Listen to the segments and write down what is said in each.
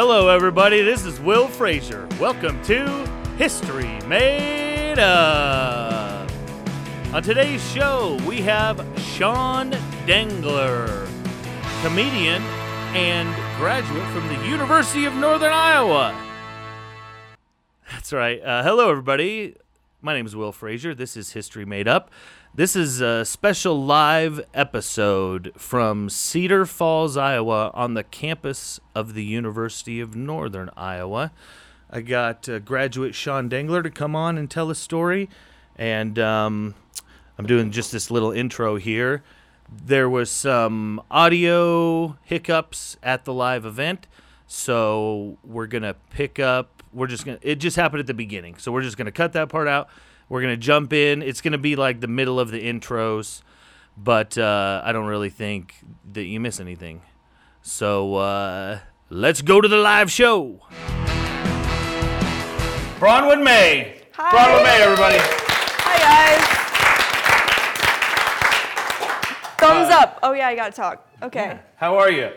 Hello, everybody. This is Will Frazier. Welcome to History Made Up. On today's show, we have Sean Dengler, comedian and graduate from the University of Northern Iowa. That's right. Uh, hello, everybody. My name is Will Frazier. This is History Made Up. This is a special live episode from Cedar Falls, Iowa, on the campus of the University of Northern Iowa. I got uh, graduate Sean Dengler to come on and tell a story, and um, I'm doing just this little intro here. There was some audio hiccups at the live event, so we're gonna pick up. We're just gonna. It just happened at the beginning, so we're just gonna cut that part out. We're gonna jump in. It's gonna be like the middle of the intros, but uh, I don't really think that you miss anything. So uh, let's go to the live show. Bronwyn May. Hi. Bronwyn May, everybody. Hi guys. Thumbs up. Oh yeah, I gotta talk. Okay. How are you?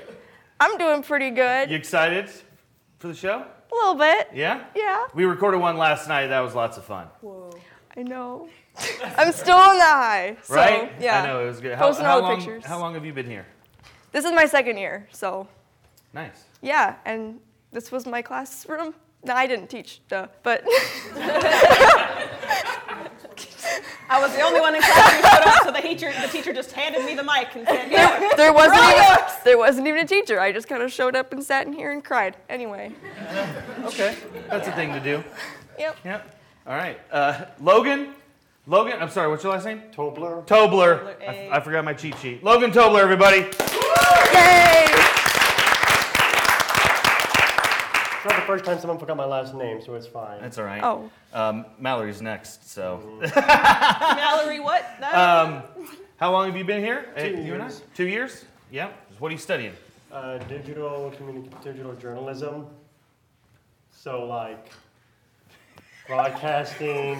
I'm doing pretty good. You excited for the show? A little bit. Yeah. Yeah. We recorded one last night. That was lots of fun. I know. I'm still on the high. So, right? Yeah. I know it was good. How, Posting how all the long, pictures. How long have you been here? This is my second year, so Nice. yeah, and this was my classroom. No, I didn't teach, duh. But I was the only one in class who showed up, so the teacher, the teacher just handed me the mic and said, "Here." there wasn't even, there wasn't even a teacher. I just kind of showed up and sat in here and cried. Anyway. Okay. That's a thing to do. Yep. Yep. All right. Uh, Logan. Logan. I'm sorry. What's your last name? Tobler. Tobler. I forgot my cheat sheet. Logan Tobler, everybody. Yay! It's not the first time someone forgot my last name, so it's fine. That's all right. Oh. Um, Mallory's next. So, Mallory, what? Um, how long have you been here? Two you and I? years. Two years. Yeah. What are you studying? Uh, digital communi- digital journalism. So like broadcasting,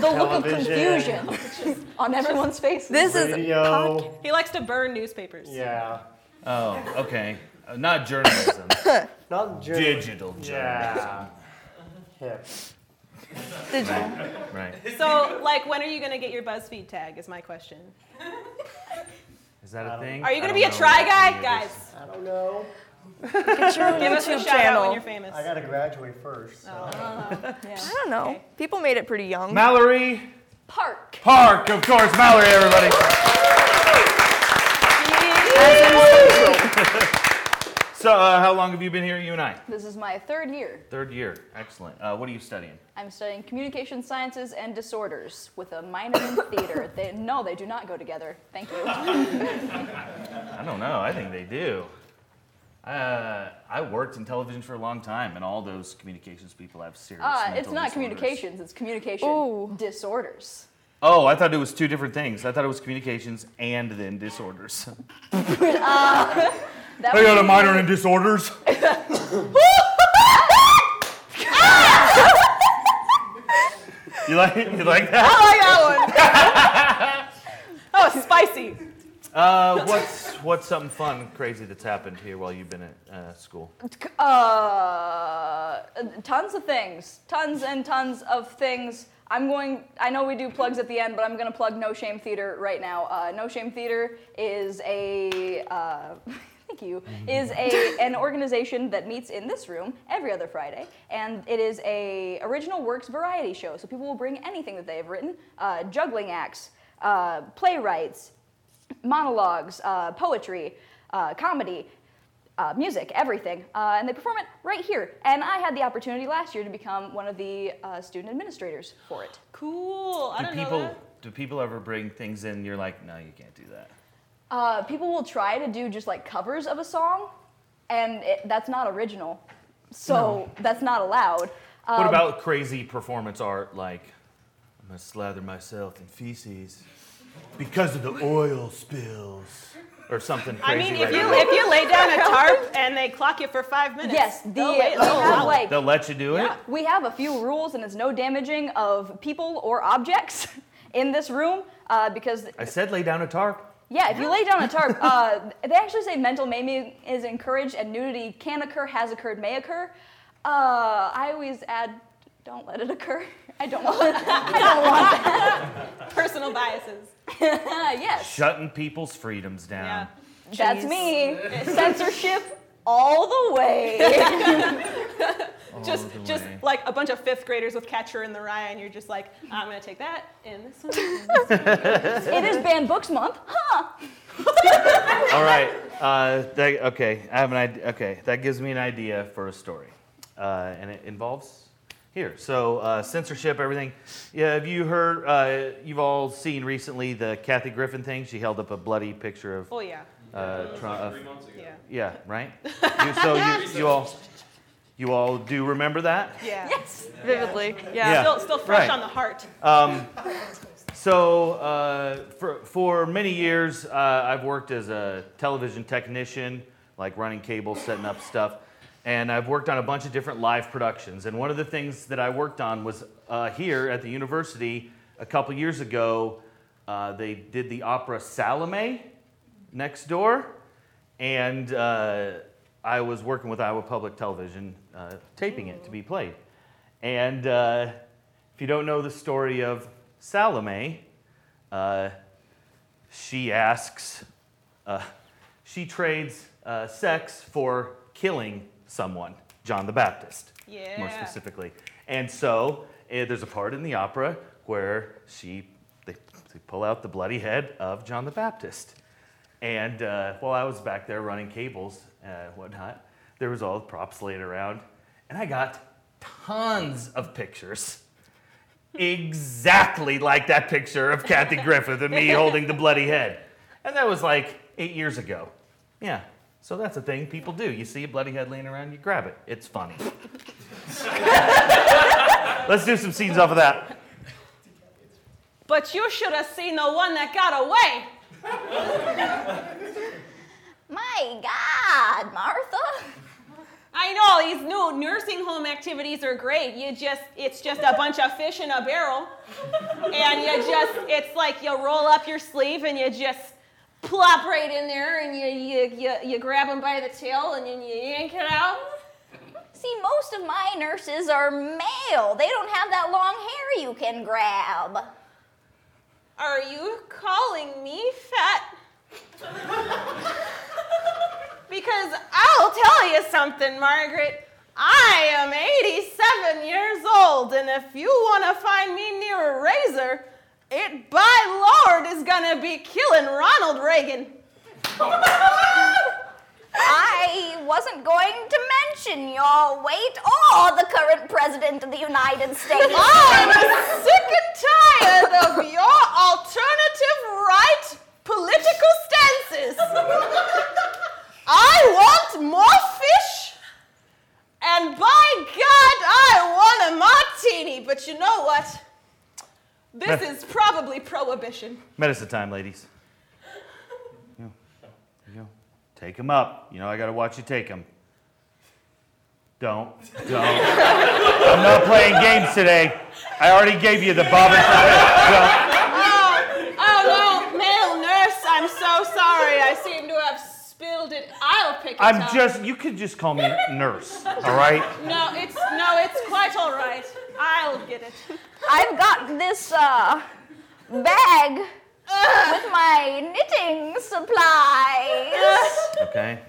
The look of Television. confusion on everyone's faces. This is radio. he likes to burn newspapers. Yeah. Oh, okay. Uh, not journalism. Not jour- Digital journalism. Yeah. Hip. digital. Right. So, like, when are you gonna get your BuzzFeed tag? Is my question. Is that a thing? Are you gonna be a try guy, any of this guys? I don't know. Get your Give us a YouTube shout out when channel. you're famous. I gotta graduate first. So. I don't know. People made it pretty young. Mallory Park. Park, of course. Mallory, everybody. So, uh, how long have you been here, you and I? This is my third year. Third year. Excellent. Uh, what are you studying? I'm studying communication sciences and disorders with a minor in theater. They, no, they do not go together. Thank you. I don't know. I think they do. Uh, I worked in television for a long time, and all those communications people have serious. Uh, mental it's not disorders. communications, it's communication Ooh. disorders. Oh, I thought it was two different things. I thought it was communications and then disorders. That I got would a minor in disorders. you like you like that? I like that one. oh, spicy. Uh, what's what's something fun, crazy that's happened here while you've been at uh, school? Uh, tons of things. Tons and tons of things. I'm going, I know we do plugs at the end, but I'm going to plug No Shame Theater right now. Uh, no Shame Theater is a, uh, thank you, is a, an organization that meets in this room every other Friday. And it is a original works variety show. So people will bring anything that they have written, uh, juggling acts, uh, playwrights, monologues, uh, poetry, uh, comedy, uh, music, everything. Uh, and they perform it right here. And I had the opportunity last year to become one of the uh, student administrators for it. Cool. I Do don't know people that. do people ever bring things in? You're like, no, you can't do that. Uh, people will try to do just like covers of a song, and it, that's not original. So that's not allowed. what Um, about crazy performance art like I'm gonna slather myself in feces because of the oil spills or something I crazy mean, like if you that? if you lay down a tarp and they clock you for five minutes, Yes, the, they'll we lay- they'll have like They'll let you do it. Yeah, We have a few rules, and it's no damaging of people or objects in this room uh, because I said lay down a tarp. Yeah, if you lay down a tarp, uh, they actually say mental maiming is encouraged and nudity can occur, has occurred, may occur. Uh, I always add, don't let it occur. I don't want. I don't want that. Personal biases. yes, Shutting people's freedoms down. Yeah. that's me. Censorship all the way. Just, the just way. like a bunch of fifth graders with Catcher in the Rye, and you're just like, I'm gonna take that and this one. and this one." it is banned books month, huh? All right. Uh, that, okay, I have an idea. Okay, that gives me an idea for a story, uh, and it involves here. So uh, censorship, everything. Yeah, have you heard? Uh, you've all seen recently the Kathy Griffin thing. She held up a bloody picture of. Oh yeah, Uh, Trump, of yeah, yeah, right. You, so you, you all, you all do remember that? yeah. Yes. Vividly. Yeah. Yeah. Still, still fresh Right. on the heart. Um, so uh, for, for many years, uh, I've worked as a television technician, like running cables, setting up stuff, and I've worked on a bunch of different live productions. And one of the things that I worked on was uh, here at the university a couple years ago. Uh, they did the opera Salome next door, and uh, I was working with Iowa Public Television, uh, taping it to be played. And uh, if you don't know the story of Salome, uh, she asks, she trades sex for killing someone, John the Baptist, more specifically. And so eh, there's a part in the opera where she they, they pull out the bloody head of John the Baptist. And uh, while I was back there running cables and whatnot, there was all the props laid around, and I got tons of pictures. Exactly like that picture of Kathy Griffin and me holding the bloody head. And that was like eight years ago. Yeah. So that's a thing people do. You see a bloody head laying around, you grab it. It's funny. Let's do some scenes off of that. But you should have seen the one that got away. My God, Martha. I know these new nursing home activities are great. You just it's just a bunch of fish in a barrel. And you just it's like you roll up your sleeve and you just plop right in there and you you you, you grab them by the tail and then you yank it out. See, most of my nurses are male. They don't have that long hair you can grab. Are you calling me fat? because I'll tell you something, Margaret. I am 87 years old, and if you want to find me near a razor, it by Lord is gonna be killing Ronald Reagan. I wasn't going to mention your weight or the current president of the United States. I'm sick and tired of your alternative right political stances. I want more fish, and by God, I want a martini. But you know what? This is probably prohibition. Medicine time, ladies. You go. You go. Take them up. You know, I got to watch you take them. Don't. Don't. I'm not playing games today. I already gave you the bobbin for this. Oh, oh no, male nurse, I'm so sorry. I seem to have spilled it. I'll pick it I'm up. just, you could just call me nurse, all right? No, it's no, it's quite all right. I'll get it. I've got this uh, bag with my knitting supplies. Okay.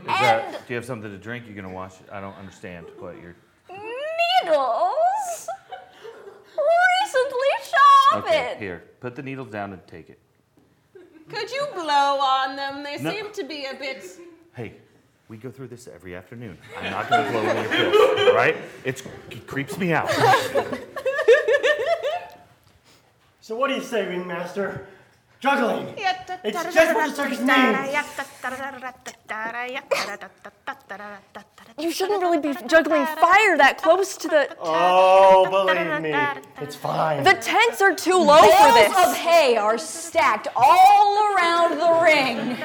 Is And- that, do you have something to drink? You're going to wash it? I don't understand what you're. Needles. Recently sharpened. Okay, here. Put the needles down and take it. Could you blow on them? They No. seem to be a bit. Hey, we go through this every afternoon. I'm not going to blow in your pills, all right? It's, it creeps me out. So what do you say, Ringmaster? Juggling. It's just what the circus means. You shouldn't really be juggling fire that close to the. Oh, believe me, it's fine. The tents are too low for this. Bales of hay are stacked all around the ring.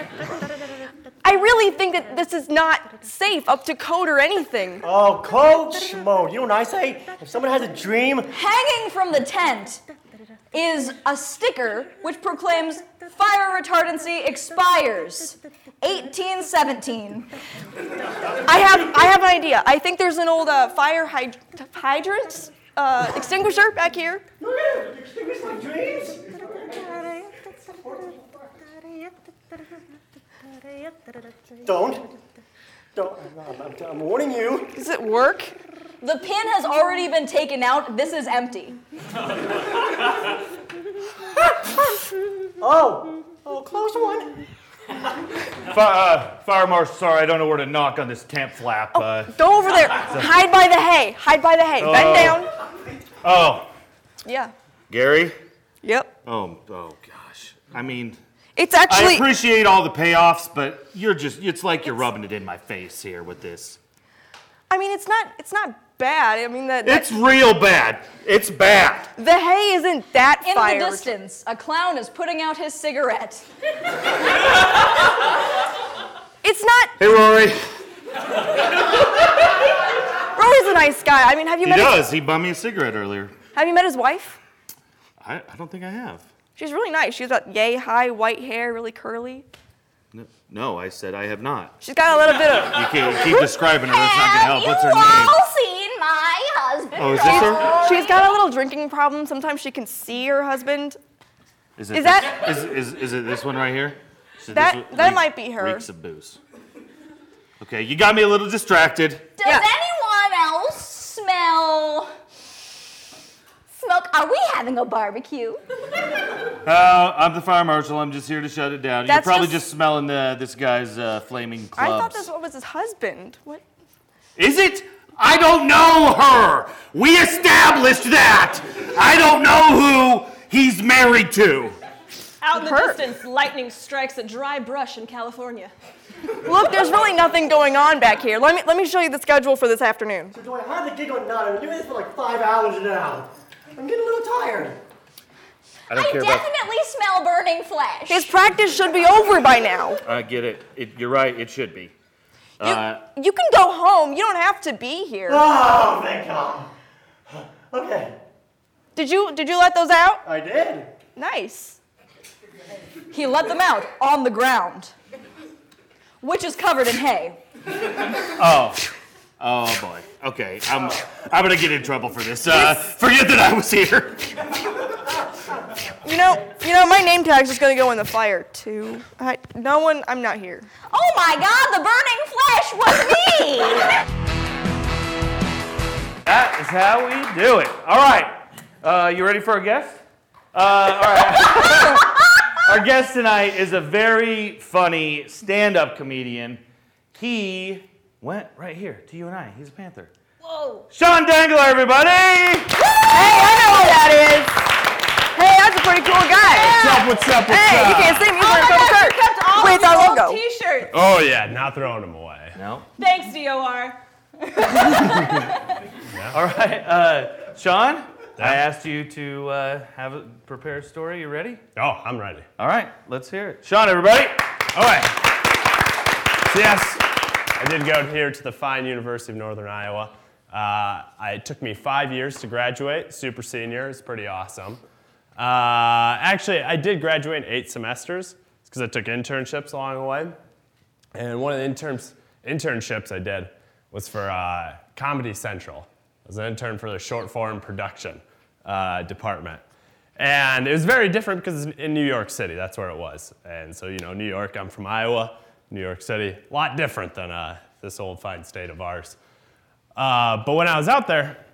I really think that this is not safe up to code or anything. Oh, coach mode. You know what I say? If someone has a dream, Hanging from the tent is a sticker which proclaims Fire retardancy expires 1817. I have I have an idea. I think there's an old uh, fire hyd- hydrant uh, extinguisher back here. Don't. Don't. I'm, I'm, I'm warning you. Does it work? The pin has already been taken out. This is empty. Oh. Oh, close one. uh, Fire Marshal, sorry, I don't know where to knock on this temp flap. Uh, Go over there. Hide by the hay. Hide by the hay. Bend down. oh, Yeah. Gary? Yep. Oh, oh gosh. I mean, It's actually. I appreciate all the payoffs, but you're just, it's like you're rubbing it in my face here with this. I mean, it's not. It's not bad. I mean, the the, It's real bad. It's bad. the hay isn't that In fire. the distance, a clown is putting out his cigarette. It's not. Hey, Rory. Rory's a nice guy. I mean, have you He met? His, does. He bummed me a cigarette earlier. have you met his wife? I, I don't think I have. She's really nice. She's got yay high white hair, really curly. No, no, I said I have not. She's got a little bit of. You can't keep describing her. That's not gonna help. What's her name? You've all seen my husband? Oh, is this her? She's got a little drinking problem. Sometimes she can see her husband. Is, it Is this- that- Is, is, is it this one right here? Is it That- this one? that might be her. Reeks of booze. Okay, you got me a little distracted. Does Yeah. anyone else smell smoke? Are we having a barbecue? Uh, I'm the fire marshal. I'm just here to shut it down. That's You're probably just- just, smelling the, this guy's uh, flaming clubs. I thought this was his husband. What? Is it? I don't know her. We established that. I don't know who he's married to. Out in the Her. distance, lightning strikes a dry brush in California. Look, there's really nothing going on back here. Let me let me show you the schedule for this afternoon. So do I have the gig or not? I've been doing this for like five hours now. I'm getting a little tired. I don't I definitely smell burning flesh. His practice should be over by now. I get it. it. You're right. It should be. You, Uh, you can go home. You don't have to be here. Oh, thank God. Okay, Did you did you let those out? I did. Nice. He let them out on the ground, which is covered in hay. Oh. Oh boy. Okay. I'm I'm gonna get in trouble for this. Uh, forget that I was here. You know, you know, my name tag's just gonna go in the fire too. I, no one, I'm not here. Oh my god, the burning flesh was me! That is how we do it. All right. Uh, you ready for a guest? Uh, all right. our guest tonight is a very funny stand-up comedian. He went right here to you and I. He's a Panther. Whoa. Sean Dangler, everybody! Hey, I know who that is. Hey, that's a pretty cool guy. What's up? What's up? What's Hey, up? you can't see me. He's Oh wearing my a gosh, shirt you kept all with our old logo. T-shirts. Oh yeah, not throwing them away. No. Thanks, DOR. All right. Uh, Sean, I asked you to uh, have a prepared story. You ready? Oh, I'm ready. All right. Let's hear it. Sean, everybody. All right. So yes, I did go here to the fine University of Northern Iowa. Uh, it took me five years to graduate, super senior. It's pretty awesome. Uh, actually, I did graduate in eight semesters because I took internships along the way. And one of the interns, internships I did was for uh, Comedy Central. I was an intern for the short form production uh, department. And it was very different because in New York City, that's where it was. And so, you know, New York, I'm from Iowa, New York City, a lot different than uh, this old fine state of ours. Uh, but when I was out there,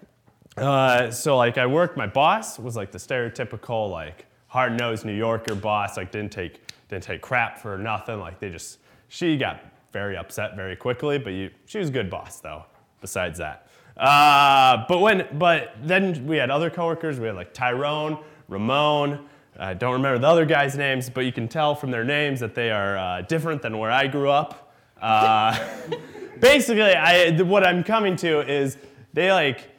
uh, so like I worked, my boss was like the stereotypical like hard-nosed New Yorker boss, like didn't take didn't take crap for nothing. Like they just she got very upset very quickly, but you, she was a good boss though. Besides that, uh, but when but then we had other coworkers. We had like Tyrone, Ramon. I don't remember the other guys' names, but you can tell from their names that they are uh, different than where I grew up. Uh, basically, I, what I'm coming to is they like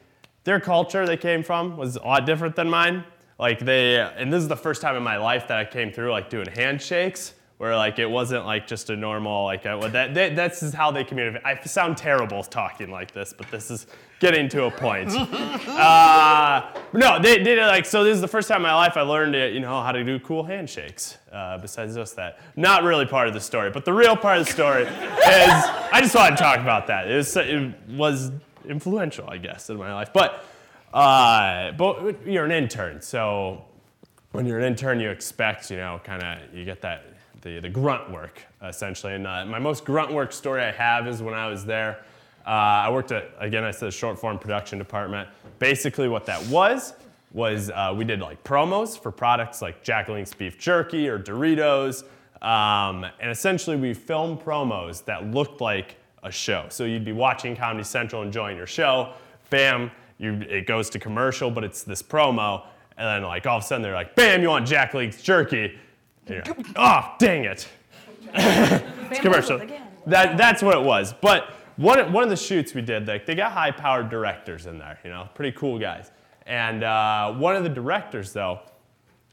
their culture they came from was a lot different than mine. Like they, and this is the first time in my life that I came through like doing handshakes, where like it wasn't like just a normal like uh, that, that that's is how they communicate. I sound terrible talking like this, but this is getting to a point. uh, no, they did like so. This is the first time in my life I learned it, you know how to do cool handshakes. Uh, besides just that, not really part of the story, but the real part of the story is I just wanted to talk about that. It was it was influential, I guess, in my life, but. Uh, but you're an intern, so when you're an intern, you expect, you know, kind of, you get that, the, the grunt work, essentially. And uh, my most grunt work story I have is when I was there. Uh, I worked at, again, I said, a short form production department. Basically, what that was, was uh, we did like promos for products like Jack Link's beef jerky or Doritos. Um, and essentially, we filmed promos that looked like a show. So you'd be watching Comedy Central, enjoying your show. Bam, you, it goes to commercial, but it's this promo and then like all of a sudden they're like, bam, you want Jack Link's jerky. And you're like, oh, dang it. it's commercial. That, that's what it was. But one, one of the shoots we did, like, they got high powered directors in there, you know, pretty cool guys. And uh, one of the directors, though,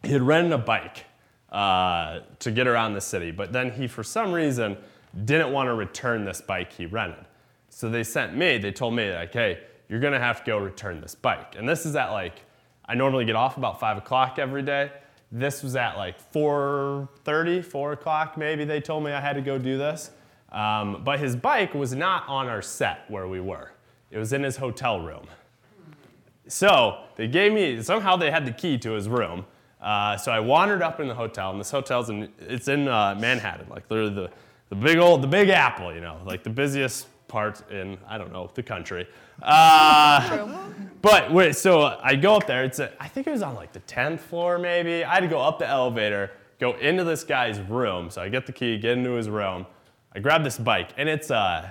he had rented a bike uh, to get around the city, but then he, for some reason, didn't want to return this bike he rented. So they sent me, they told me, like, hey, you're gonna have to go return this bike. And this is at like I normally get off about five o'clock every day. This was at like 4:30, 4 o'clock maybe. They told me I had to go do this. Um, but his bike was not on our set where we were. It was in his hotel room. So they gave me somehow they had the key to his room. Uh, so I wandered up in the hotel, and this hotel's in it's in uh, Manhattan, like literally the the big old the Big Apple, you know, like the busiest part in I don't know the country. Uh, but wait, so I go up there. It's a, I think it was on like the 10th floor maybe. I had to go up the elevator, go into this guy's room. So I get the key, get into his room. I grab this bike, and it's a, uh,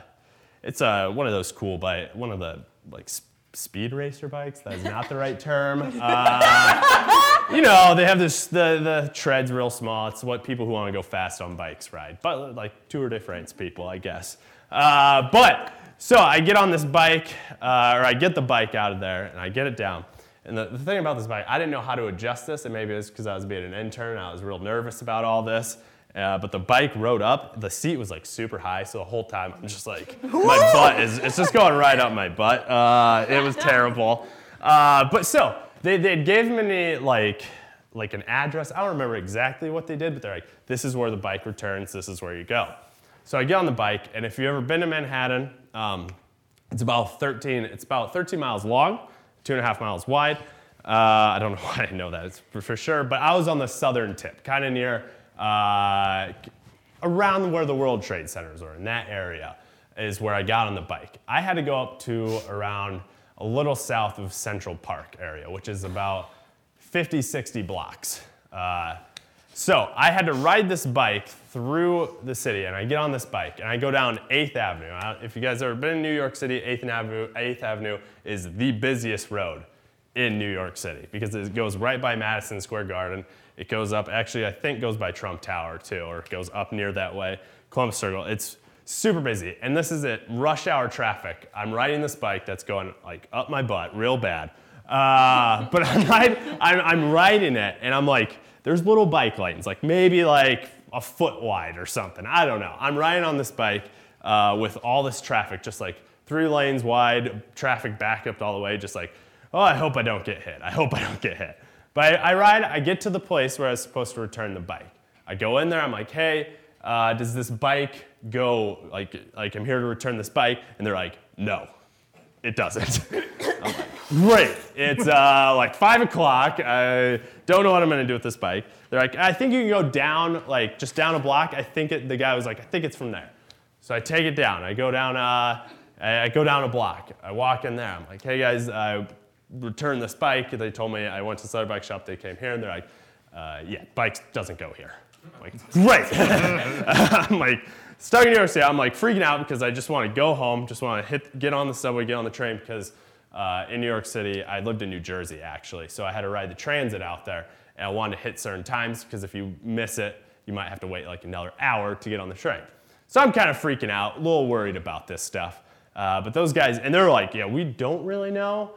it's a uh, one of those cool bike, one of the like speed racer bikes. That's not the right term. Uh, you know, they have this the the treads real small. It's what people who want to go fast on bikes ride. But like Tour de France people, I guess. Uh, but so I get on this bike, uh, or I get the bike out of there, and I get it down. And the, the thing about this bike, I didn't know how to adjust this, and maybe it was because I was being an intern, I was real nervous about all this. Uh, but the bike rode up. The seat was like super high, so the whole time I'm just like, my butt is, it's just going right up my butt. Uh, it was terrible. Uh, but so they, they gave me like, like an address. I don't remember exactly what they did, but they're like, this is where the bike returns, this is where you go. So I get on the bike, and if you've ever been to Manhattan, um, it's about 13. It's about 13 miles long, two and a half miles wide. Uh, I don't know why I know that it's for, for, sure, but I was on the southern tip, kind of near uh, around where the World Trade Centers are. In that area is where I got on the bike. I had to go up to around a little south of Central Park area, which is about 50, 60 blocks. Uh, so I had to ride this bike through the city, and I get on this bike, and I go down 8th Avenue. If you guys ever been in New York City, 8th Avenue, 8th Avenue is the busiest road in New York City because it goes right by Madison Square Garden. It goes up, actually, I think goes by Trump Tower too, or it goes up near that way, Columbus Circle. It's super busy, and this is it, rush hour traffic. I'm riding this bike that's going like up my butt real bad. Uh, but I'm, ride, I'm, I'm riding it, and I'm like, there's little bike lanes, like maybe like a foot wide or something. I don't know. I'm riding on this bike uh, with all this traffic, just like three lanes wide, traffic back up all the way, just like, oh, I hope I don't get hit. I hope I don't get hit. But I, I ride, I get to the place where I was supposed to return the bike. I go in there, I'm like, hey, uh, does this bike go, like, like, I'm here to return this bike? And they're like, no, it doesn't. I'm like, great. It's uh, like five o'clock. I don't know what I'm gonna do with this bike. They're like, I think you can go down, like just down a block. I think it, the guy was like, I think it's from there. So I take it down. I go down, uh, I go down a block. I walk in there. I'm like, hey guys, I returned this bike. They told me I went to the other bike shop. They came here and they're like, uh, yeah, bike doesn't go here. I'm like, great. I'm like, stuck in New York City. I'm like freaking out because I just want to go home, just want to hit, get on the subway, get on the train because uh, in New York City, I lived in New Jersey actually, so I had to ride the transit out there, and I wanted to hit certain times because if you miss it, you might have to wait like another hour to get on the train. So I'm kind of freaking out, a little worried about this stuff. Uh, but those guys, and they're like, yeah, we don't really know.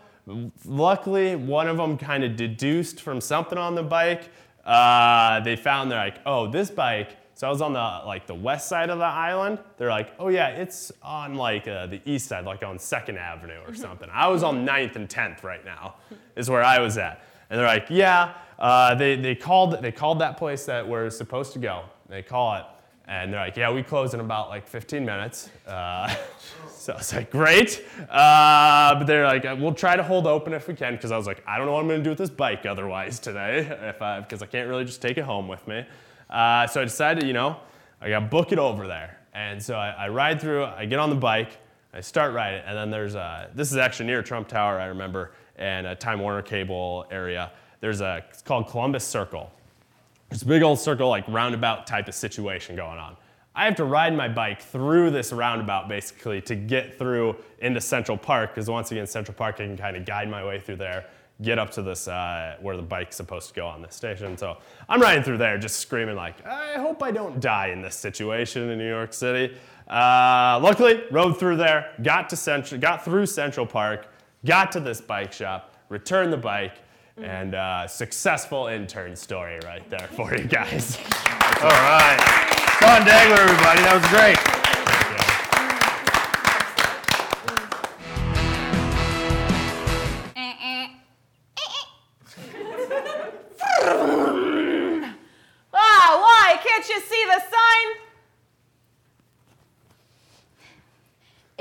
Luckily, one of them kind of deduced from something on the bike. Uh, they found they're like, oh, this bike So I was on the like the west side of the island. They're like, oh yeah, it's on like uh, the east side, like on Second Avenue or something. I was on 9th and 10th right now, is where I was at. And they're like, yeah, uh, they, they called they called that place that we're supposed to go. They call it, and they're like, yeah, we close in about like 15 minutes. Uh, so I was like, great. Uh, but they're like, we'll try to hold open if we can, because I was like, I don't know what I'm gonna do with this bike otherwise today, if because I, can't really just take it home with me. Uh, so I decided, you know, I gotta book it over there. And so I, I ride through, I get on the bike, I start riding, and then there's a, this is actually near Trump Tower, I remember, and a Time Warner Cable area. There's a, it's called Columbus Circle. It's a big old circle, like roundabout type of situation going on. I have to ride my bike through this roundabout basically to get through into Central Park, because once again, Central Park, I can kind of guide my way through there get up to this uh, where the bike's supposed to go on this station. So I'm riding through there just screaming like, I hope I don't die in this situation in New York City. Uh, luckily, rode through there, got to Central, got through Central Park, got to this bike shop, returned the bike, and uh, successful intern story right there for you guys. All right. Sean Dangler, everybody. That was great.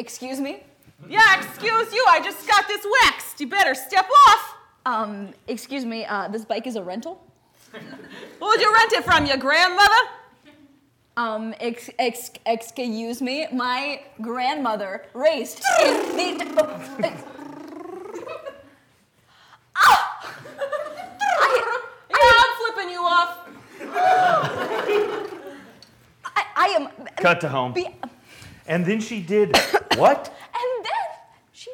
Excuse me? Yeah, excuse you. I just got this waxed. You better step off. Um, excuse me, uh, this bike is a rental? Who'd you rent it from, your grandmother? Um, ex- ex- excuse me, my grandmother raced in the. Ah! I, yeah, I'm flipping you off. I, I am. Cut to home. Be, and then she did what? And then she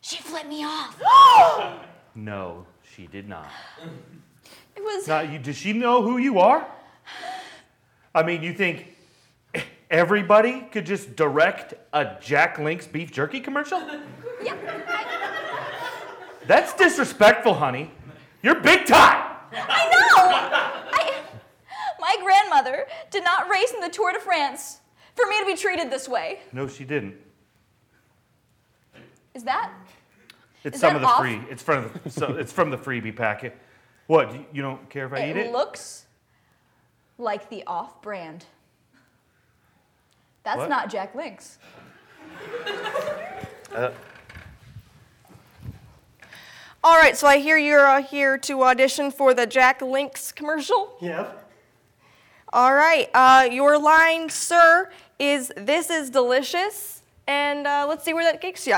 she flipped me off. no, she did not. It was. Now, you, does she know who you are? I mean, you think everybody could just direct a Jack Link's beef jerky commercial? Yeah. That's disrespectful, honey. You're big time. I know. I, my grandmother did not race in the Tour de France for me to be treated this way. No, she didn't. Is that? It's Is some that of the off? free. It's from the. So it's from the freebie packet. What? You- You don't care if I it eat it? It looks like the off-brand. That's What? not Jack Link's. Uh, All right, so I hear you're uh, here to audition for the Jack Links commercial. Yep. All right, uh, your line, sir, is "This is delicious," and uh, let's see where that takes you.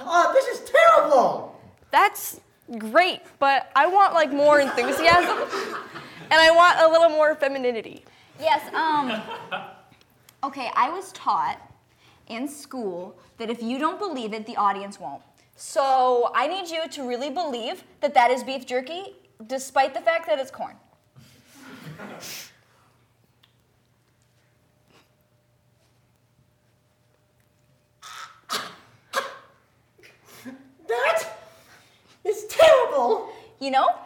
Oh, this is terrible. That's great, but I want like more enthusiasm, and I want a little more femininity. Yes, um. Okay, I was taught in school that if you don't believe it, the audience won't. So I need you to really believe that that is beef jerky, despite the fact that it's corn. That is terrible. You know?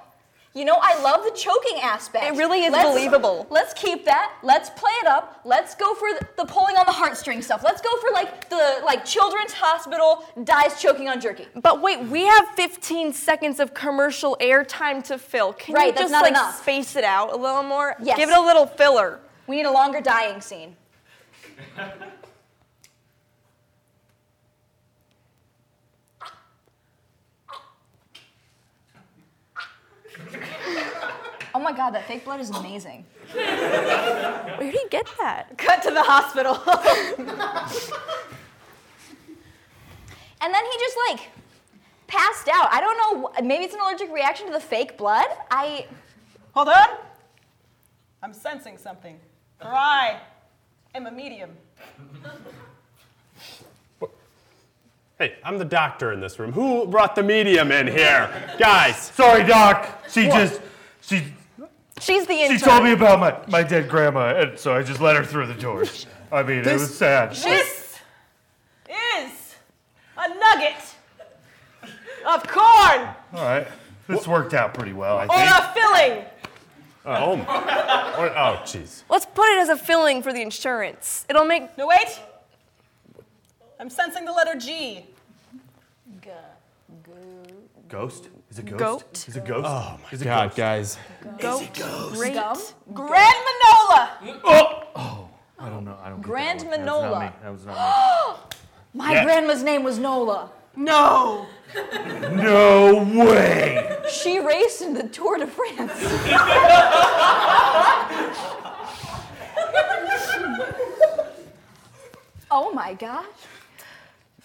You know, I love the choking aspect. It really is Let's- believable. Let's keep that. Let's play it up. Let's go for the, the pulling on the heartstring stuff. Let's go for like the like children's hospital dies choking on jerky. But wait, we have 15 seconds of commercial airtime to fill. Can Right, you that's just not like enough. space it out a little more? Yes. Give it a little filler. We need a longer dying scene. Oh my god, that fake blood is amazing. Where did he get that? Cut to the hospital. And then he just like passed out. I don't know, maybe it's an allergic reaction to the fake blood. I Hold on. I'm sensing something. For I am a medium. Hey, I'm the doctor in this room. Who brought the medium in here? Guys, Sorry, Doc. She just she She's the intern. she told me about my, my dead grandma, and so I just let her through the door. I mean, it was sad. This is a nugget of corn All right, this worked out pretty well, I or think. a filling uh, Oh, my- or- oh, jeez. Let's put it as a filling for the insurance. It'll make. No, wait. I'm sensing the letter G. Ghost? Is it ghost? Goat? Is it a ghost? Oh my is it God, ghost? guys. Goat. Great. Grand Manola. Oh! oh. I don't know. I don't. Grand that one. That was not me. That was not me. My Yeah. grandma's name was Nola. No. No way. She raced in the Tour de France. oh my gosh.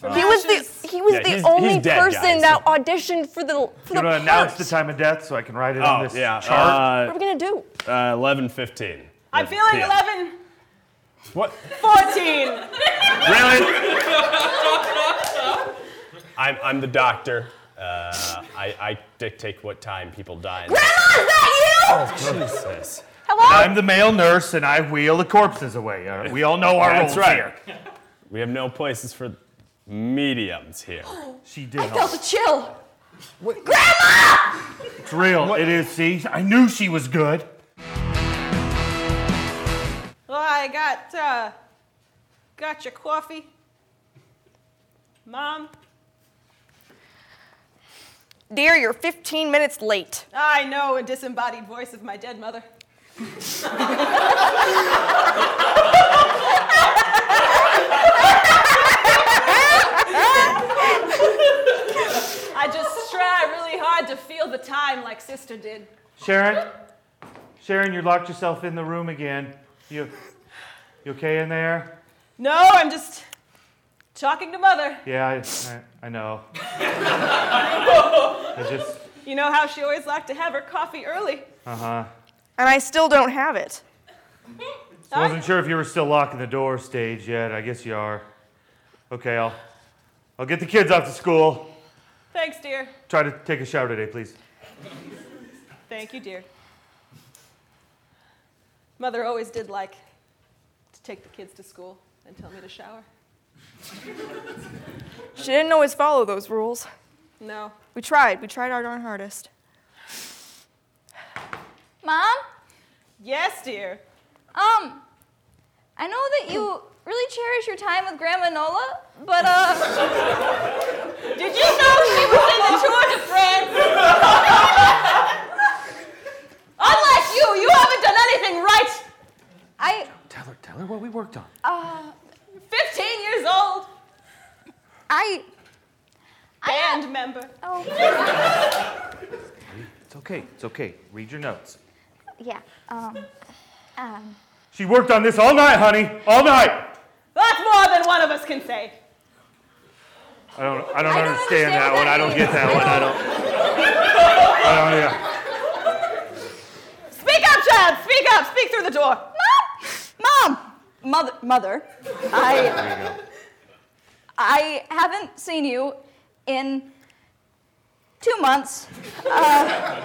He was the he was Yeah, the he's- only he's dead, person guys. that auditioned for the for You the want to announce the time of death so I can write it on Oh, this yeah. chart? What Uh, are we gonna do? uh, 11:15. I'm feeling PM. 11, What? 14. Really? I'm, I'm the doctor. Uh, I, I dictate what time people die. Grandma, is that you? Jesus. Hello? I'm the male nurse and I wheel the corpses away. Uh, we all know our That's roles right. here. We have no places for mediums here. She did. I felt a chill. Grandma It's real. It is. See, I knew she was good. Well, I got uh, got your coffee. Mom, Dear, you're 15 minutes late. I know a disembodied voice of my dead mother. I just try really hard to feel the time like sister did. Sharon, Sharon, you locked yourself in the room again. You, you okay in there? No, I'm just talking to mother. Yeah, I, I, I know. I just, You know how she always liked to have her coffee early. uh huh. And I still don't have it. I wasn't sure if you were still locking the door stage yet. I guess you are. Okay, I'll, I'll get the kids off to school. Thanks, dear. Try to take a shower today, please. Thank you, dear. Mother always did like to take the kids to school and tell me to shower. She didn't always follow those rules. No. We tried. We tried our darn hardest. Mom? Yes, dear. Um, I know that you really cherish your time with Grandma Nola, but uh, Did you know she was in the Tour de France? Unlike you, you haven't done anything right. I Tell her, tell her what we worked on. uh 15 years old, I band member. oh It's okay. It's okay. Read your notes. yeah um um She worked on this all night, honey. All night. That's more than one of us can say. I don't. I don't I don't understand, understand that what one. that I don't get that one. I don't- don't. I don't. Yeah. Speak up, child. Speak up. Speak through the door. Mom! Mom! Mother, mother, I, I haven't seen you in two months. Uh,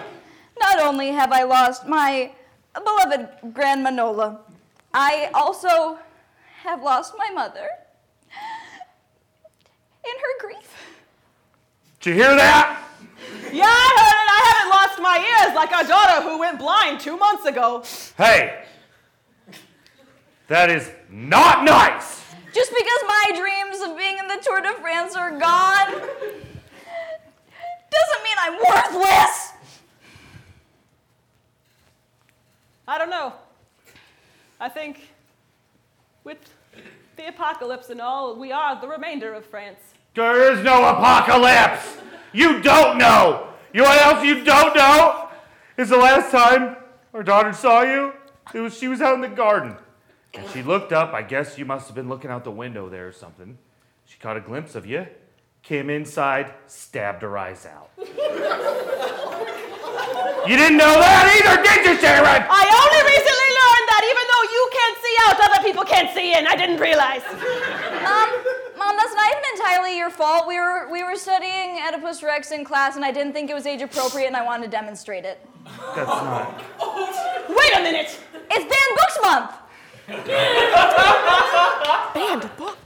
not only have I lost my beloved Grandma Nola, I also have lost my mother in her grief. Did you hear that? Yeah, I heard it. I haven't lost my ears like our daughter who went blind two months ago. Hey. That is not nice. Just because my dreams of being in the Tour de France are gone doesn't mean I'm worthless. I don't know. I think with the apocalypse and all, we are the remainder of France. There is no apocalypse. You don't know. You know what else you don't know? Is the last time our daughter saw you, it was she was out in the garden. And she looked up. I guess you must have been looking out the window there or something. She caught a glimpse of you, came inside, stabbed her eyes out. you didn't know that either, did you, Sharon? I only recently even though you can't see out, other people can't see in. I didn't realize. Mom, Mom, that's not even entirely your fault. We were we were studying Oedipus Rex in class, and I didn't think it was age appropriate, and I wanted to demonstrate it. That's not. Wait a minute. It's Banned Books Month. Banned book.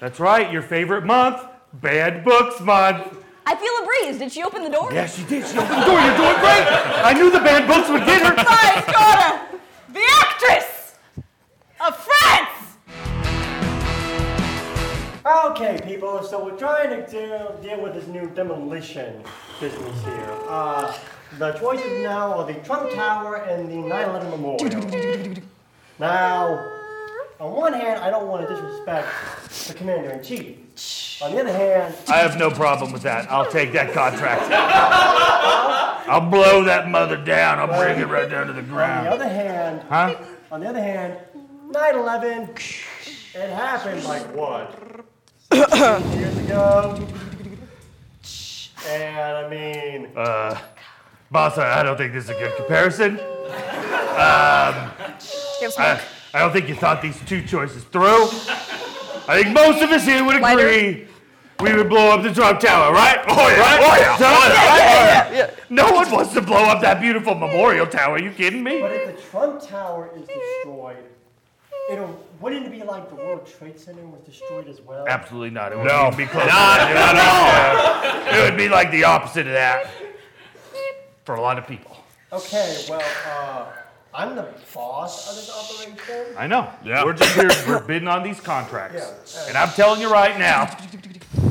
That's right, your favorite month, Bad Books Month. I feel a breeze. Did she open the door? Yeah, she did. She opened the door. You're doing great. I knew the banned books would get her. My daughter, the Okay, people, so we're trying to deal, deal with this new demolition business here. Uh, the choices now are the Trump Tower and the 9/11 Memorial. Now, on one hand, I don't want to disrespect the commander in chief. On the other hand, I have no problem with that. I'll take that contract. I'll blow that mother down. I'll bring it right down to the ground. on the other hand, Huh? on the other hand, 9/11, it happened like what? 16 years ago. And I mean, Uh, boss, I I don't think this is a good comparison. Give smoke. I, I don't think you thought these two choices through. I think most of us here would Lighter? agree we would blow up the Trump Tower, right? Oh, yeah. Right? Oh, yeah. So- Oh, yeah. right? No one wants to blow up that beautiful memorial tower. Are you kidding me? but if the Trump Tower is destroyed, it'll wouldn't it be like the World Trade Center was destroyed as well? Absolutely not. It would No. be close. Not at all. It would be like the opposite of that for a lot of people. Okay, well, uh, I'm the boss of this operation. I know. Yeah. We're just here. We're bidding on these contracts, Yeah. and I'm telling you right now,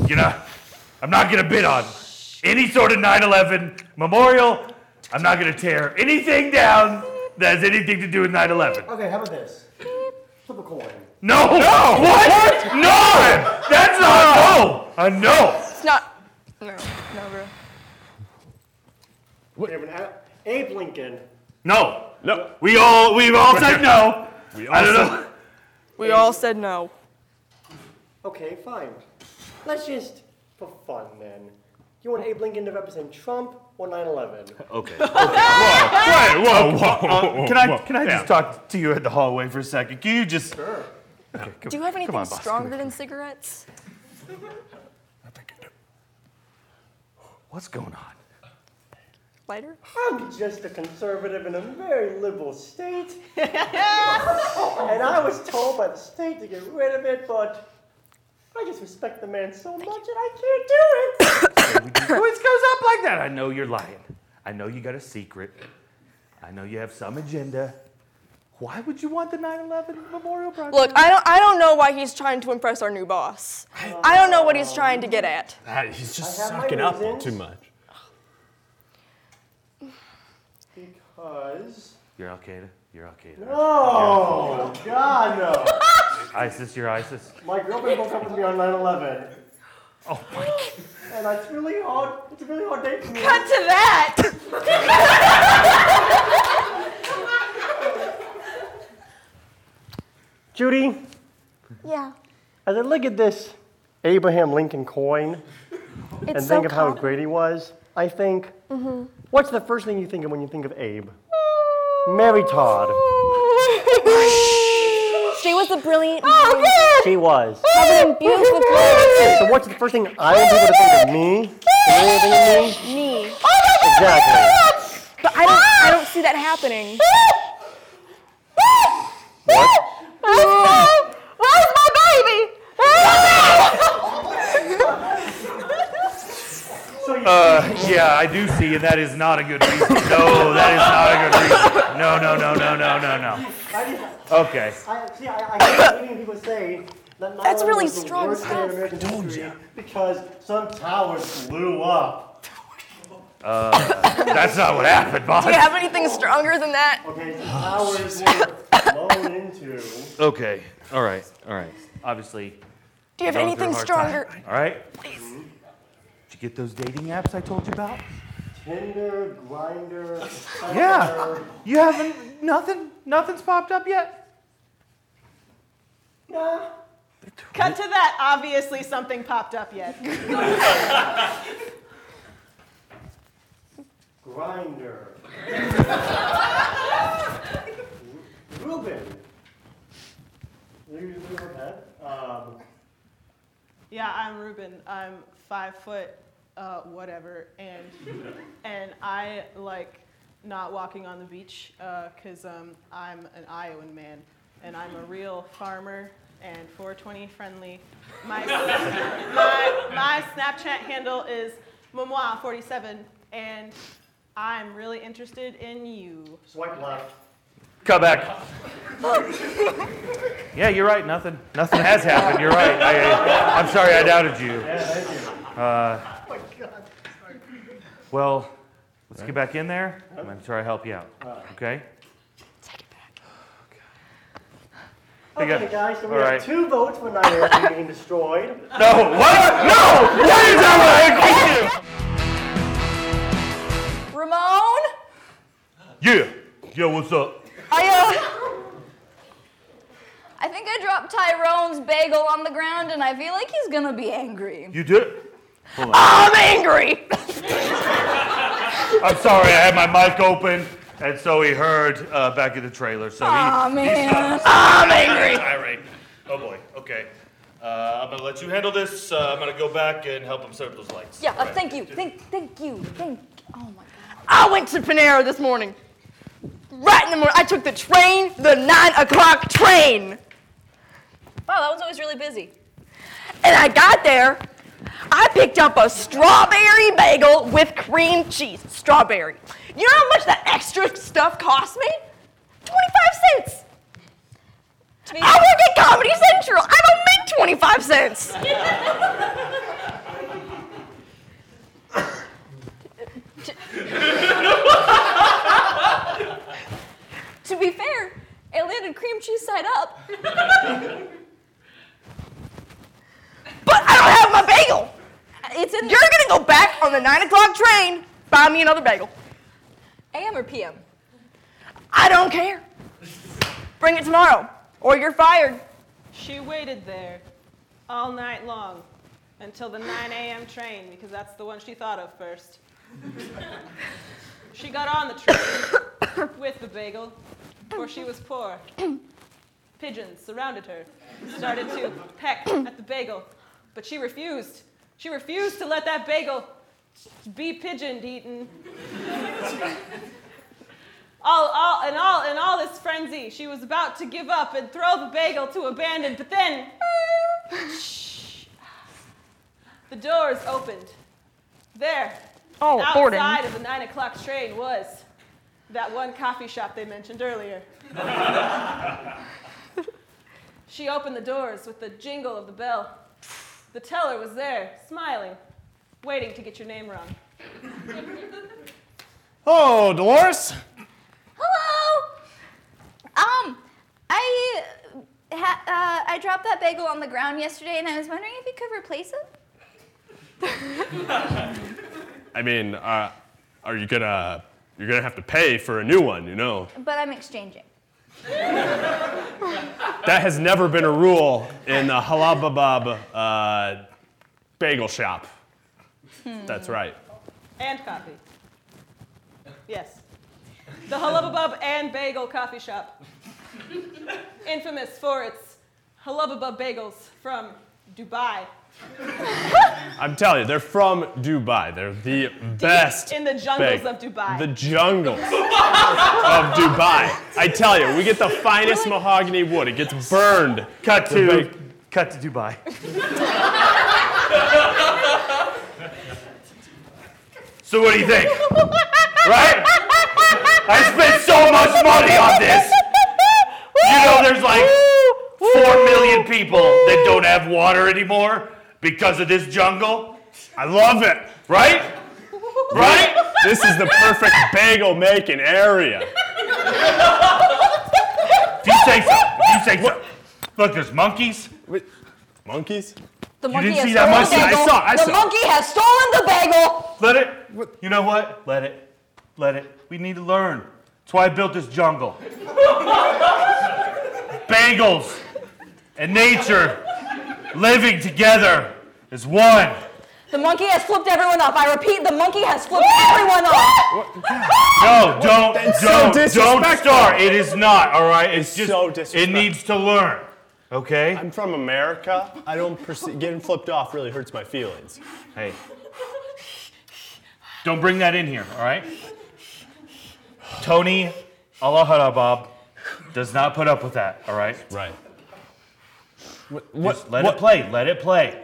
you know, I'm not gonna bid on any sort of 9/11 memorial. I'm not gonna tear anything down that has anything to do with 9/11. Okay, how about this? Flip a coin. No. No. What? No. That's not no. A no. It's not. No, no, bro. We have an A- Abe Lincoln. No. No. We all we've all said no. We I don't also- know. We all said no. Okay, fine. Let's just, for fun then. You want Abe Lincoln to represent Trump or 9/11? Okay. Wait, whoa, whoa, whoa, Uh, can I can I Yeah. just talk to you in the hallway for a second? Can you just? Sure. Okay, come- Do you have anything on, boss. stronger than cigarettes? I think I do. What's going on? Lighter? I'm just a conservative in a very liberal state. and I was told by the state to get rid of it, but I just respect the man so much and I can't do it. Always goes up like that. I know you're lying. I know you got a secret. I know you have some agenda. Why would you want the 9/11 memorial project? Look, I don't, I don't know why he's trying to impress our new boss. I don't know what he's trying to get at. Ah, He's just I have my sucking up reasons. too much. Because. You're Al Qaeda. You're Al Qaeda. Oh, God, no. ISIS. You're ISIS. My girlfriend broke up with me on 9 11. Oh my. God. And it's really hard. It's a really hard day for me. Cut to that. Judy, Yeah. as I look at this Abraham Lincoln coin It's and so think of how common. great he was, I think, Mhm. what's the first thing you think of when you think of Abe? Mary Todd. She was a brilliant Oh, mind. She was. Oh, Covered in beautiful clothes. So what's the first thing I want people to think of me? Can you think of me? Me. Oh, exactly. But I don't, I don't see that happening. Ah! What? Ah! Ah! Where's my baby? Uh, yeah, I do see, and that is not a good reason. No, that is not a good reason. No, no, no, no, no, no, no. I, just, Okay. I, see, I, I hate hearing people say that That's 9/11 really was the strong worst day in stuff. American history because some towers blew up. Uh, that's not what happened, boss. Do you have anything stronger than that? Okay, some towers were blown into. Okay. All right. All right. Obviously. Do you have going through a anything hard stronger? time. All right. Please. Did you get those dating apps I told you about? Tinder, Grindr, Yeah. You haven't. Nothing. Nothing's popped up yet. Nah. Cut to that. Obviously, something popped up yet. Grindr. Ruben. You you heard that? Um, Yeah, I'm Ruben. I'm five foot, uh, whatever, and and I like not walking on the beach because um, I'm an Iowan man, and I'm a real farmer and 420 friendly. My my, my Snapchat handle is Momoa 47, and I'm really interested in you. Swipe left. Come back. yeah, you're right. Nothing. Nothing has happened. You're right. I, I'm sorry. I doubted you. Yeah, thank you. Uh, well, let's get back in there. I'm gonna try to help you out. Okay. Hey, Okay, guys, so we All have right. two votes for 911 being destroyed. No. What? No. What is that? Ramon? Yeah. Yo, what's up? I, uh. I think I dropped Tyrone's bagel on the ground and I feel like he's gonna be angry. You did? I'm angry! I'm sorry. I had my mic open, and so he heard uh, back in the trailer. So he. Aw, man. I'm angry. Irate. Oh boy. Okay. Uh, I'm gonna let you handle this. Uh, I'm gonna go back and help him set up those lights. Yeah, uh, thank you. Thank, thank you. Thank. Oh my god. I went to Panera this morning. Right in the morning. I took the train, the nine o'clock train. Wow, that one's always really busy. And I got there. I picked up a strawberry bagel with cream cheese. Strawberry. You know how much that extra stuff cost me? 25 cents. Be I work at Comedy Central. I don't make 25 cents. To be fair, it landed cream cheese side up. But I don't have my bagel. It's in You're gonna go back on the 9 o'clock train, buy me another bagel. AM or PM? I don't care. Bring it tomorrow, or you're fired. She waited there all night long until the 9 a.m. train because that's the one she thought of first. she got on the train with the bagel, for she was poor. Pigeons surrounded her, started to peck at the bagel, but she refused. She refused to let that bagel be pigeon eaten. All, all, in all, in all this frenzy, she was about to give up and throw the bagel to abandon, but then shh, the doors opened. There, Oh, outside of the nine o'clock train was that one coffee shop they mentioned earlier. she opened the doors with the jingle of the bell. The teller was there, smiling, waiting to get your name wrong. Oh, Dolores. Hello. Um, I ha- uh, I dropped that bagel on the ground yesterday, and I was wondering if you could replace it. I mean, uh, are you gonna you're gonna have to pay for a new one, you know? But I'm exchanging. That has never been a rule in the halababab uh, bagel shop. That's right. And coffee. Yes. The Hullabubub and Bagel Coffee Shop. Infamous for its Hullabubub bagels from Dubai. I'm telling you, they're from Dubai. They're the best. in the jungles bag- of Dubai. The jungles of Dubai. I tell you, we get the finest mahogany wood. It gets burned. Cut The to. bag- Cut to Dubai. so what do you think? Right? I spent so much money on this. You know, there's like four million people that don't have water anymore because of this jungle. I love it. Right? Right? This is the perfect bagel making area. If you say so. If you say so. Look, there's monkeys. Monkeys? The monkey didn't has see that stolen monkey? the I bagel. saw- I the saw. monkey has stolen the bagel. Let it. You know what? Let it. Let it. We need to learn. That's why I built this jungle. Bagels and nature living together as one. The monkey has flipped everyone off. I repeat, the monkey has flipped everyone off. No, don't, That's so don't, don't disrespectful. start. It is not. All right. It's, It's just. so it disrespectful. needs to learn. Okay. I'm from America. I don't perceive getting flipped off really hurts my feelings. Hey. Don't bring that in here. All right. Tony Allah Bob does not put up with that. All right. Right. Just let it play. Let it play.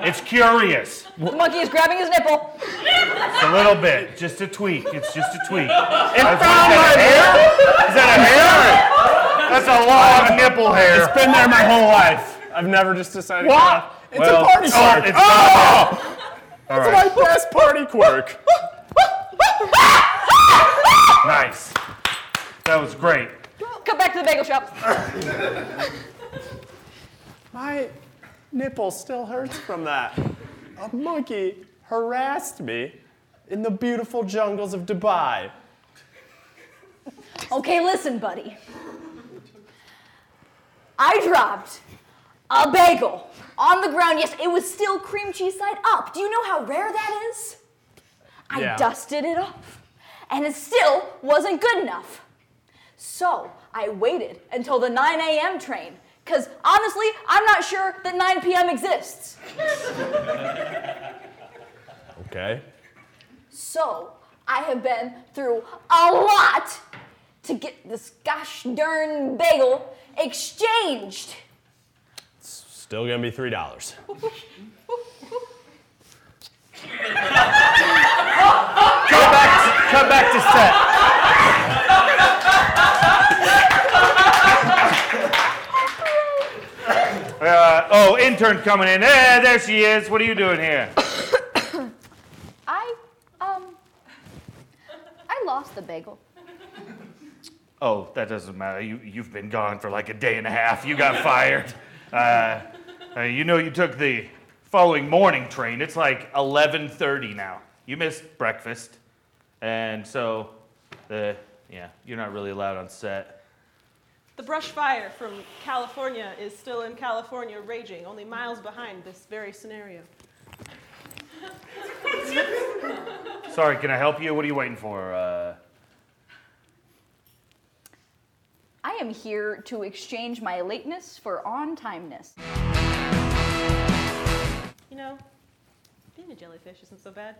It's curious. The monkey is grabbing his nipple. It's a little bit, just a tweak. It's just a tweak. It Is found that my a hair? Is that a hair? That's a lot of nipple hair. It's been there my whole life. I've never just decided What? to. It's Well, a party oh, quirk. it's oh! All It's right. my best party quirk. Nice. That was great. Come back to the bagel shop. My nipple still hurts from that. A monkey harassed me in the beautiful jungles of Dubai. Okay, listen, buddy. I dropped a bagel on the ground. Yes, it was still cream cheese side up. Do you know how rare that is? I Yeah. dusted it off, and it still wasn't good enough. So I waited until the 9 a.m. train, because honestly, I'm not sure that 9 p.m. exists. Okay. So I have been through a lot to get this gosh darn bagel exchanged. It's still gonna be three dollars. Cut back to, cut back to set. Uh, oh, intern coming in. Hey, there she is. What are you doing here? I um I lost the bagel. Oh, that doesn't matter. You, you've been gone for like a day and a half. You got fired. Uh, uh, you know you took the following morning train. It's like 11:30 now. You missed breakfast, and so, uh, yeah, you're not really allowed on set. The brush fire from California is still in California raging, only miles behind this very scenario. Sorry, can I help you? What are you waiting for? Uh, I am here to exchange my lateness for on timeness. You know, being a jellyfish isn't so bad.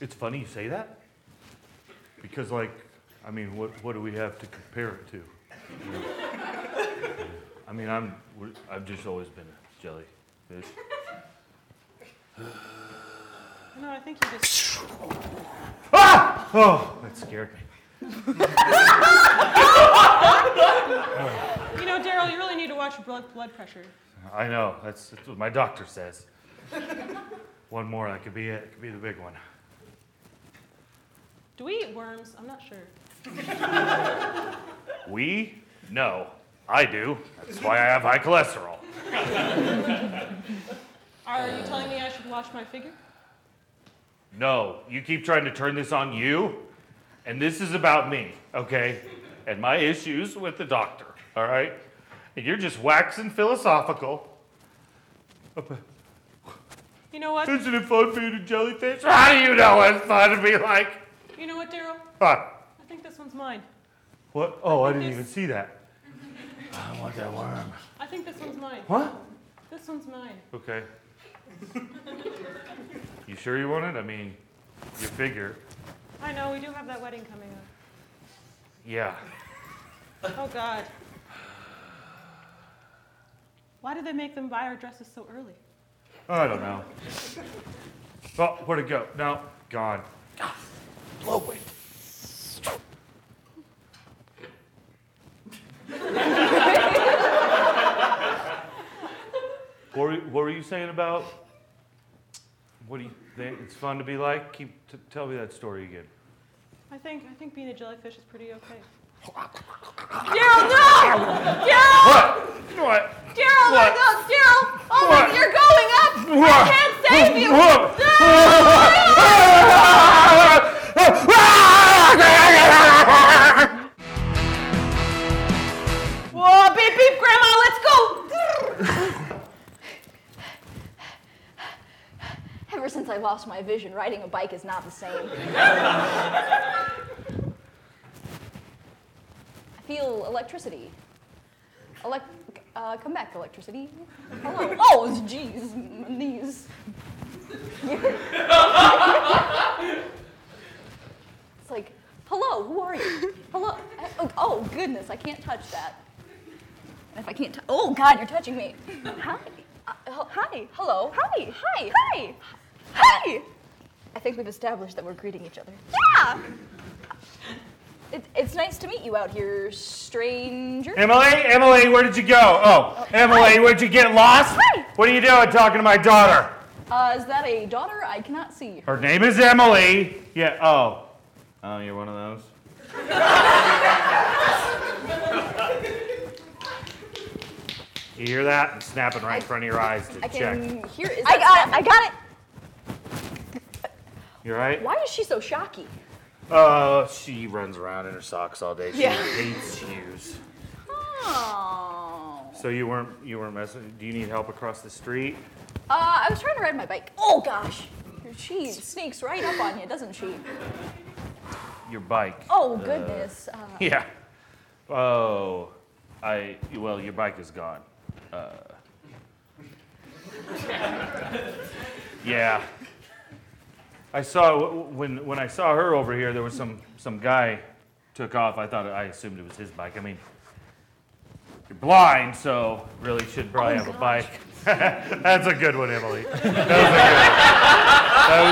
It's funny you say that because, like, I mean, what what do we have to compare it to? I mean, I'm I've just always been a jellyfish. No, I think you just. Ah! Oh, that scared me. You know, Daryl, you really need to watch your blood, blood pressure. I know. That's, that's what my doctor says. One more, that could be it. It could be the big one. Do we eat worms? I'm not sure. We? No. I do. That's why I have high cholesterol. Are you telling me I should watch my figure? No, you keep trying to turn this on you, and this is about me, okay? And my issues with the doctor, all right? And you're just waxing philosophical. You know what? Isn't it fun being a jellyfish? How do you know what it's fun to be like? You know what, Daryl? What? I think this one's mine. What? Oh, I think didn't this- even see that. I want that worm. I think this one's mine. What? This one's mine. Okay. you sure you want it? I mean, you figure. I know, we do have that wedding coming up. Yeah. Oh, God. Why did they make them buy our dresses so early? I don't know. Oh, where'd it go? No, gone. Blow away. what, were, what were you saying about? What do you think it's fun to be like? Keep t- tell me that story again. I think I think being a jellyfish is pretty okay. Daryl, no! Daryl! What? What? Daryl, What? let go! Daryl! Oh, What? my, you're going up! What? I can't save you! What? Whoa, beep beep, Grandma, let's go! Ever since I lost my vision, riding a bike is not the same. I feel electricity. Elec- uh, come back, electricity. Hello. Oh, jeez, knees. it's like Hello, who are you? Hello. Oh, oh, goodness, I can't touch that. And if I can't, tou- oh God, you're touching me. Hi. Uh, hel- hi. Hello. Hi. Hi. Hi. Hi. I think we've established that we're greeting each other. Yeah. It, it's nice to meet you out here, stranger. Emily, Emily, where did you go? Oh, Emily, where'd you get lost? Hi. What are you doing talking to my daughter? Uh, is that a daughter? I cannot see. Her name is Emily. Yeah, oh. Oh, you're one of those? you hear that? It's snapping right in front of your eyes to I check. can hear. Is I that got it. snapping? I got it. You right? Why is she so shocky? Uh, she runs around in her socks all day. She Yeah. hates shoes. Oh. So you weren't you weren't messing. Do you need help across the street? Uh, I was trying to ride my bike. Oh gosh. She sneaks right up on you, doesn't she? Your bike. Oh goodness. Uh, Yeah. Oh, I well, your bike is gone. Uh, yeah. I saw when when I saw her over here. There was some some guy took off. I thought I assumed it was his bike. I mean, you're blind, so really should probably have a bike. That's a good one, Emily. That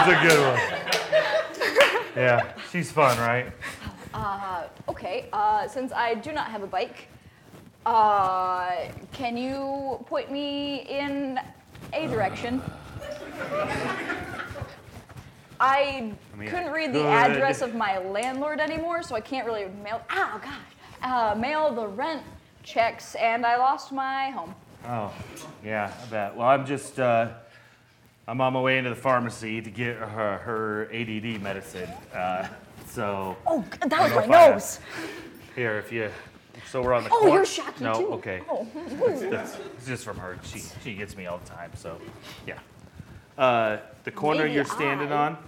was a good one. That was a good one. Yeah, she's fun, right? uh, okay. Uh, since I do not have a bike, uh, can you point me in a direction? I, mean, couldn't read the could. address of my landlord anymore, so I can't really mail. Oh gosh. Uh, mail the rent checks, and I lost my home. Oh, yeah, I bet. Well, I'm just, uh, I'm on my way into the pharmacy to get her, her ADD medicine. Uh, so, Oh, that was my I nose. here, if you, so we're on the corner. Oh, corner. you're shocky no, too. okay. Oh. That's, it's just from her. She, she gets me all the time, so, yeah. Uh, the corner Maybe you're standing I on.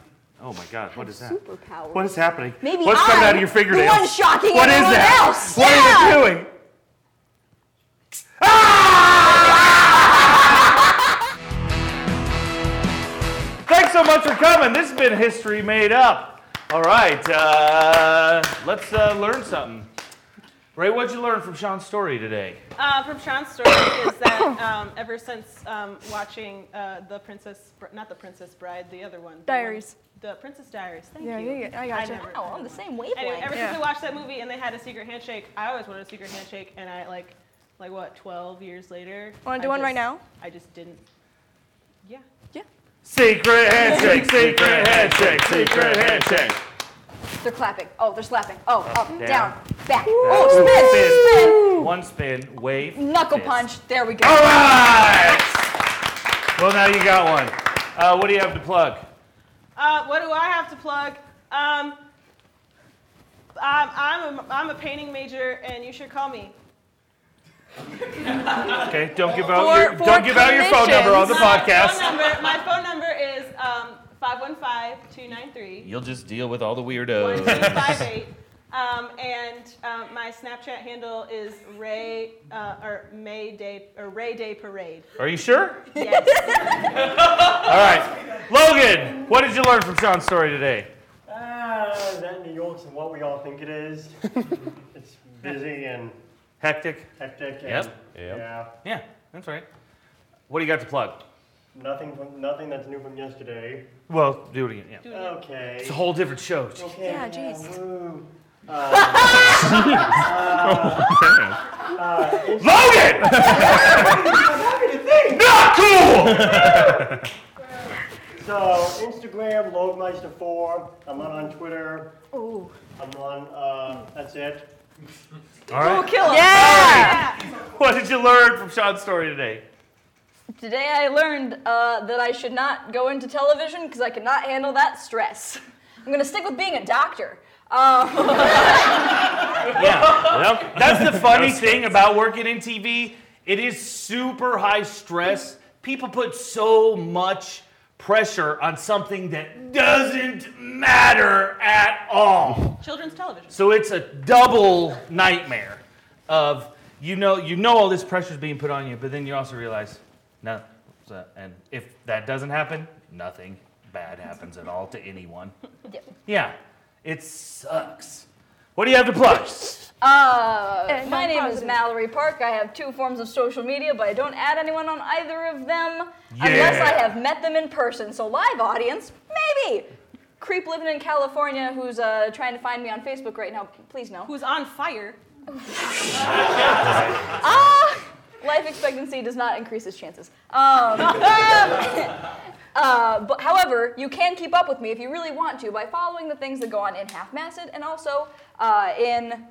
Oh my God, what is that? Superpower. What is happening? Maybe What's coming out I'm of your the fingernails? one shocking What is everyone that? else. What is Yeah. it doing? Thanks so much for coming. This has been History Made Up. All right, uh, let's uh, learn something. Ray, what'd you learn from Sean's story today? Uh, from Sean's story is that um, ever since um, watching uh, the Princess, not the Princess Bride, the other one, the one- Diaries. the Princess Diaries. Thank Yeah, you. you- I gotcha. never- Oh, on the same wavelength. Anyway, ever Yeah. since I watched that movie and they had a secret handshake, I always wanted a secret handshake, and I like, like what, 12 years later. Wanna I do one right now? I just didn't. Yeah. Yeah. Secret handshake, secret handshake, secret handshake. They're clapping. Oh, they're slapping. Oh, up, down. down, back. Ooh, Oh, spin, One spin, wave. Knuckle fist. punch. There we go. All right. Well, now you got one. Uh, what do you have to plug? Uh, what do I have to plug? Um, I'm, I'm, a, I'm a painting major, and you should call me. Okay, don't give out For- your for don't give out your phone number on the my podcast. Phone number, my phone number is um, 515-293. You'll just deal with all the weirdos. 1258. Um, and um, my Snapchat handle is Ray uh, or May Day or Ray Day Parade. Are you sure? Yes. All right, Logan. What did you learn from Sean's story today? Ah, that New York's what we all think it is. it's busy and Hectic. hectic. And, Yep. Yep. Yeah. Yeah, that's right. What do you got to plug? Nothing from nothing that's new from yesterday. Well, do it again. Yeah. Do it. Okay. It's a whole different show. Okay. Yeah, jeez. Woo. Logan! Not cool! So Instagram, Logmeister4. I'm not on Twitter. Ooh. I'm on. Uh, that's it. All right. Kill him. Yeah. What did you learn from Sean's story today? Today I learned uh, that I should not go into television because I cannot handle that stress. I'm gonna stick with being a doctor. Um, Yeah. That's the funny thing about working in TV. It is super high stress. People put so much pressure on something that doesn't matter at all. Children's television. So it's a double nightmare of you know you know all this pressure is being put on you, but then you also realize no, so- and if that doesn't happen, nothing bad happens at all to anyone. Yep. Yeah, It sucks. What do you have to plug? Uh, my name is. Mallory Park. I have two forms of social media, but I don't add anyone on either of them unless I have met them in person. So live audience, maybe. Creep living in California who's uh, trying to find me on Facebook right now, please no. Who's on fire? Ah, life expectancy does not increase his chances. Um, uh, but however, you can keep up with me if you really want to by following the things that go on in Half Masted and also uh, in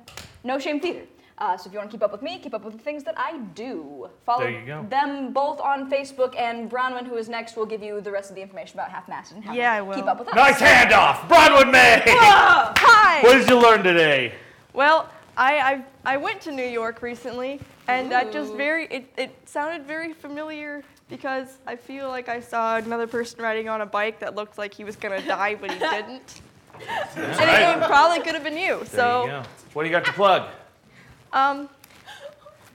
No Shame Theater. Uh, so if you want to keep up with me, keep up with the things that I do. Follow There you go. them both on Facebook, and Brownman, who is next, will give you the rest of the information about Half Masted and how Yeah, to I will. keep up with us. Nice handoff, Broadwood May. Hi. What did you learn today? Well, I, I I went to New York recently, and that just very it, it sounded very familiar because I feel like I saw another person riding on a bike that looked like he was gonna die, but he didn't. and it, it probably could have been you. There So, you. What do you got to plug? um,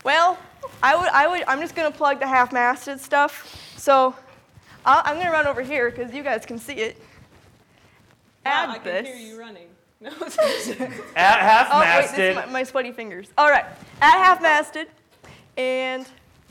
well, I would I would I'm just gonna plug the half-masted stuff. So, I'll, I'm gonna run over here because you guys can see it. Add I can hear you running. No, At half Oh, wait, this masted. is my, my sweaty fingers. All right, at half masted, and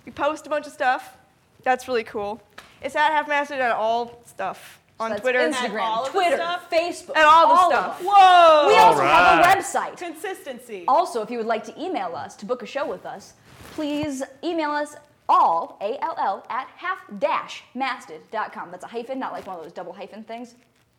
we post a bunch of stuff. That's really cool. It's at half masted on all stuff on That's Twitter. Instagram, all Twitter, stuff? Facebook, And all the of stuff. Whoa! We also Alright. have a website. Consistency. Also, if you would like to email us to book a show with us, please email us all, A-L-L, at half dash masted.com. That's a hyphen, not like one of those double hyphen things.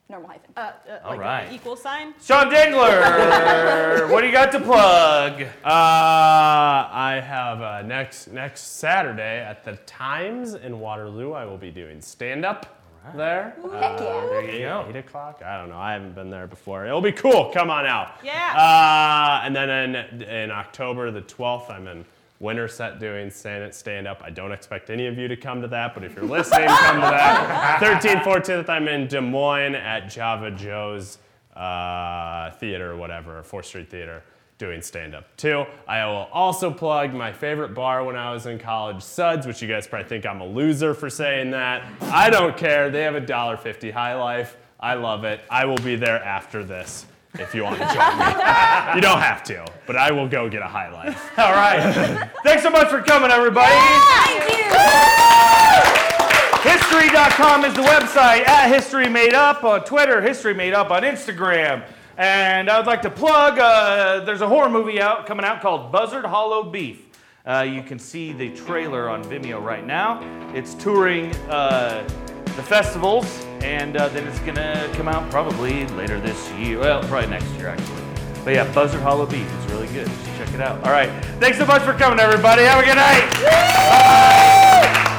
Normal hyphen. Uh, uh, All like- right. Equal sign. Sean Dingler, what do you got to plug? Uh, I have uh, next next Saturday at the Times in Waterloo. I will be doing stand up there. Heck yeah. Uh, There you go. eight o'clock. I don't know. I haven't been there before. It'll be cool. Come on out. Yeah. Uh, and then in in October the twelfth, I'm in Winterset doing stand stand up. I don't expect any of you to come to that, but if you're listening, come to that. 13th, 14th, I'm in Des Moines at Java Joe's uh, theater or whatever, 4th Street Theater, doing stand up too. I will also plug my favorite bar when I was in college, Suds, which you guys probably think I'm a loser for saying that. I don't care. They have a $1.50 high life. I love it. I will be there after this if you want to join me. you don't have to, but I will go get a high life. All right. Thanks so much for coming, everybody. Thank you! History.com is the website. At History Made Up on Twitter, History Made Up on Instagram. And I would like to plug uh, there's a horror movie out coming out called Buzzard Hollow Beef. Uh, you can see the trailer on Vimeo right now. It's touring uh, the festivals, and uh, then it's gonna come out probably later this year. Well, probably next year actually. But yeah, Buzzard Hollow Beef is really good. Just check it out. All right. Thanks so much for coming, everybody. Have a good night. Bye.